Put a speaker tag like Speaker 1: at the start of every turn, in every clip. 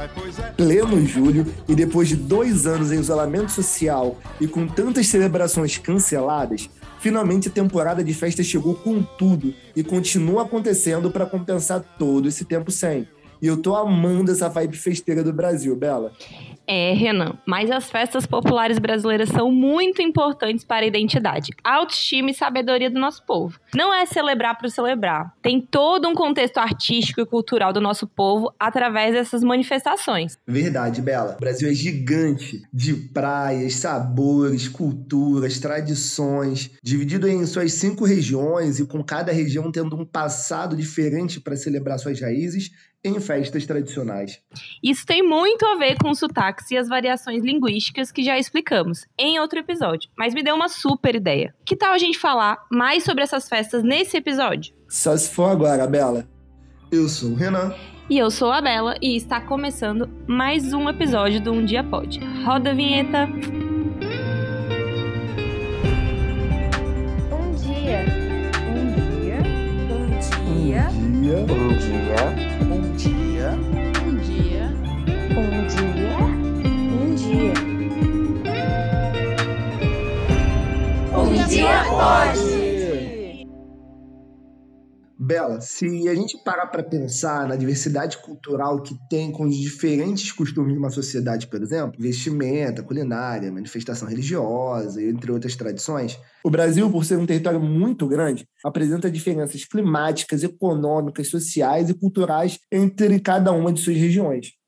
Speaker 1: Tá pois é.
Speaker 2: Pleno julho, e depois de dois anos em isolamento social e com tantas celebrações canceladas, finalmente a temporada de festa chegou com tudo e continua acontecendo para compensar todo esse tempo sem. E eu tô amando essa vibe festeira do Brasil, Bela.
Speaker 3: É, Renan, mas as festas populares brasileiras são muito importantes para a identidade, autoestima e sabedoria do nosso povo. Não é celebrar por celebrar. Tem todo um contexto artístico e cultural do nosso povo através dessas manifestações.
Speaker 2: Verdade, Bela. O Brasil é gigante de praias, sabores, culturas, tradições, dividido em suas cinco regiões e com cada região tendo um passado diferente para celebrar suas raízes em festas tradicionais.
Speaker 3: Isso tem muito a ver com os sotaques e as variações linguísticas que já explicamos em outro episódio, mas me deu uma super ideia. Que tal a gente falar mais sobre essas festas nesse episódio?
Speaker 2: Só se for agora, Bela. Eu sou o Renan.
Speaker 3: E eu sou a Bela e está começando mais um episódio do Um Dia Pode. Roda a vinheta.
Speaker 4: Dia. Um dia.
Speaker 2: Um dia.
Speaker 5: Um dia.
Speaker 4: Um dia.
Speaker 5: Um dia.
Speaker 4: Um dia pode.
Speaker 2: Bela, se a gente parar para pensar na diversidade cultural que tem com os diferentes costumes de uma sociedade, por exemplo, vestimenta, culinária, manifestação religiosa, entre outras tradições, o Brasil, por ser um território muito grande, apresenta diferenças climáticas, econômicas, sociais e culturais entre cada uma de suas regiões.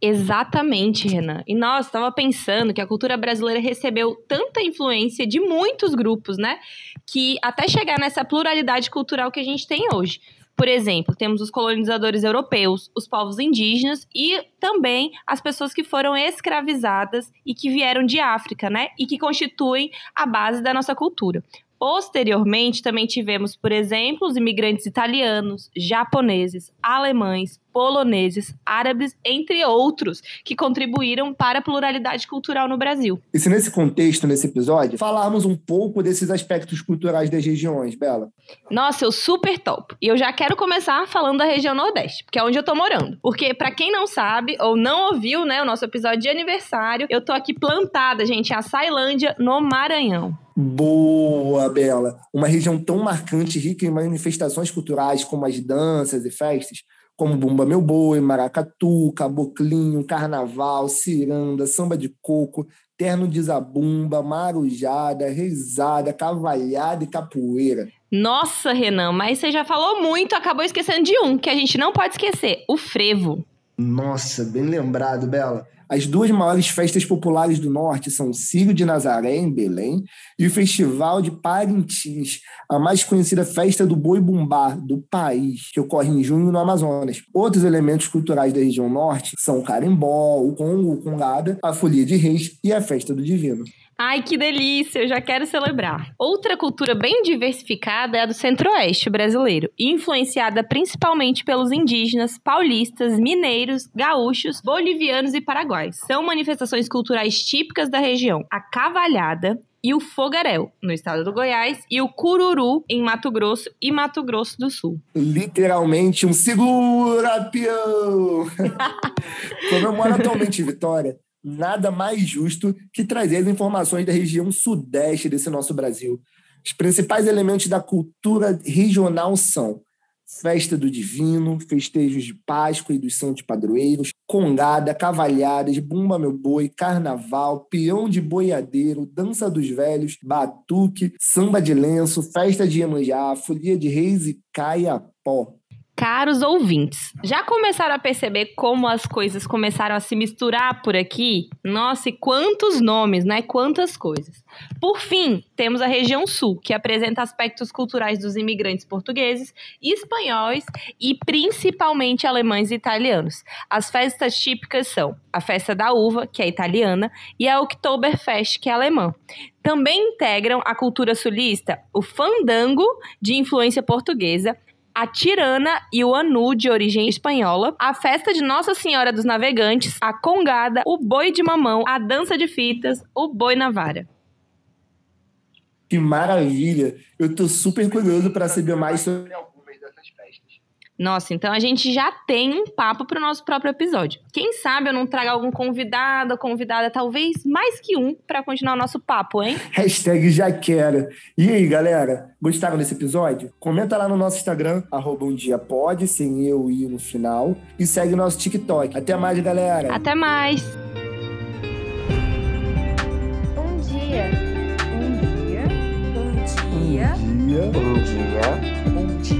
Speaker 3: Exatamente, Renan. E nós estava pensando que a cultura brasileira recebeu tanta influência de muitos grupos, né? Que até chegar nessa pluralidade cultural que a gente tem hoje. Por exemplo, temos os colonizadores europeus, os povos indígenas e também as pessoas que foram escravizadas e que vieram de África, né? E que constituem a base da nossa cultura. Posteriormente, também tivemos, por exemplo, os imigrantes italianos, japoneses, alemães, poloneses, árabes, entre outros, que contribuíram para a pluralidade cultural no Brasil.
Speaker 2: E se nesse contexto, nesse episódio, falarmos um pouco desses aspectos culturais das regiões, Bela?
Speaker 3: Nossa, eu super top. E eu já quero começar falando da região Nordeste, porque é onde eu tô morando. Porque, para quem não sabe ou não ouviu, né, o nosso episódio de aniversário, eu tô aqui plantada, gente, em Açailândia, no Maranhão.
Speaker 2: Boa, Bela! Uma região tão marcante, rica em manifestações culturais como as danças e festas, como Bumba Meu Boi, Maracatu, Caboclinho, Carnaval, Ciranda, Samba de Coco, Terno de Zabumba, Marujada, Rezada, Cavalhada e Capoeira.
Speaker 3: Nossa, Renan, mas você já falou muito, acabou esquecendo de um, que a gente não pode esquecer: o frevo.
Speaker 2: Nossa, bem lembrado, Bela. As duas maiores festas populares do Norte são o Círio de Nazaré, em Belém, e o Festival de Parintins, a mais conhecida festa do boi bumbá do país, que ocorre em junho no Amazonas. Outros elementos culturais da região Norte são o carimbó, o congo, o congada, a folia de reis e a festa do divino.
Speaker 3: Ai, que delícia! Eu já quero celebrar. Outra cultura bem diversificada é a do centro-oeste brasileiro, influenciada principalmente pelos indígenas, paulistas, mineiros, gaúchos, bolivianos e paraguaios. São manifestações culturais típicas da região. A cavalhada, e o fogaréu, no estado do Goiás, e o cururu, em Mato Grosso e Mato Grosso do Sul.
Speaker 2: Literalmente um segura, peão! Comemora atualmente Vitória nada mais justo que trazer as informações da região sudeste desse nosso Brasil. Os principais elementos da cultura regional são festa do divino, festejos de Páscoa e dos santos padroeiros, congada, cavalhadas, bumba meu boi, carnaval, peão de boiadeiro, dança dos velhos, batuque, samba de lenço, festa de Iemanjá, folia de reis e caia-pó.
Speaker 3: Caros ouvintes, já começaram a perceber como as coisas começaram a se misturar por aqui? Nossa, e quantos nomes, né? Quantas coisas. Por fim, temos a região sul, que apresenta aspectos culturais dos imigrantes portugueses, espanhóis e principalmente alemães e italianos. As festas típicas são a festa da uva, que é italiana, e a Oktoberfest, que é alemã. Também integram a cultura sulista o fandango, de influência portuguesa, a Tirana e o Anu, de origem espanhola, a festa de Nossa Senhora dos Navegantes, a Congada, o Boi de Mamão, a Dança de Fitas, o Boi na Vara.
Speaker 2: Que maravilha! Eu tô super curioso para saber mais sobre.
Speaker 3: Nossa, então a gente já tem um papo pro nosso próprio episódio. Quem sabe eu não trago algum convidado ou convidada, talvez mais que um, para continuar o nosso papo, hein?
Speaker 2: Hashtag já quero. E aí, galera? Gostaram desse episódio? Comenta lá no nosso Instagram, arroba um dia pode, sem eu e no final. E segue nosso TikTok. Até mais, galera.
Speaker 3: Até mais!
Speaker 4: Um dia. Um dia.
Speaker 2: Um dia.
Speaker 5: Um dia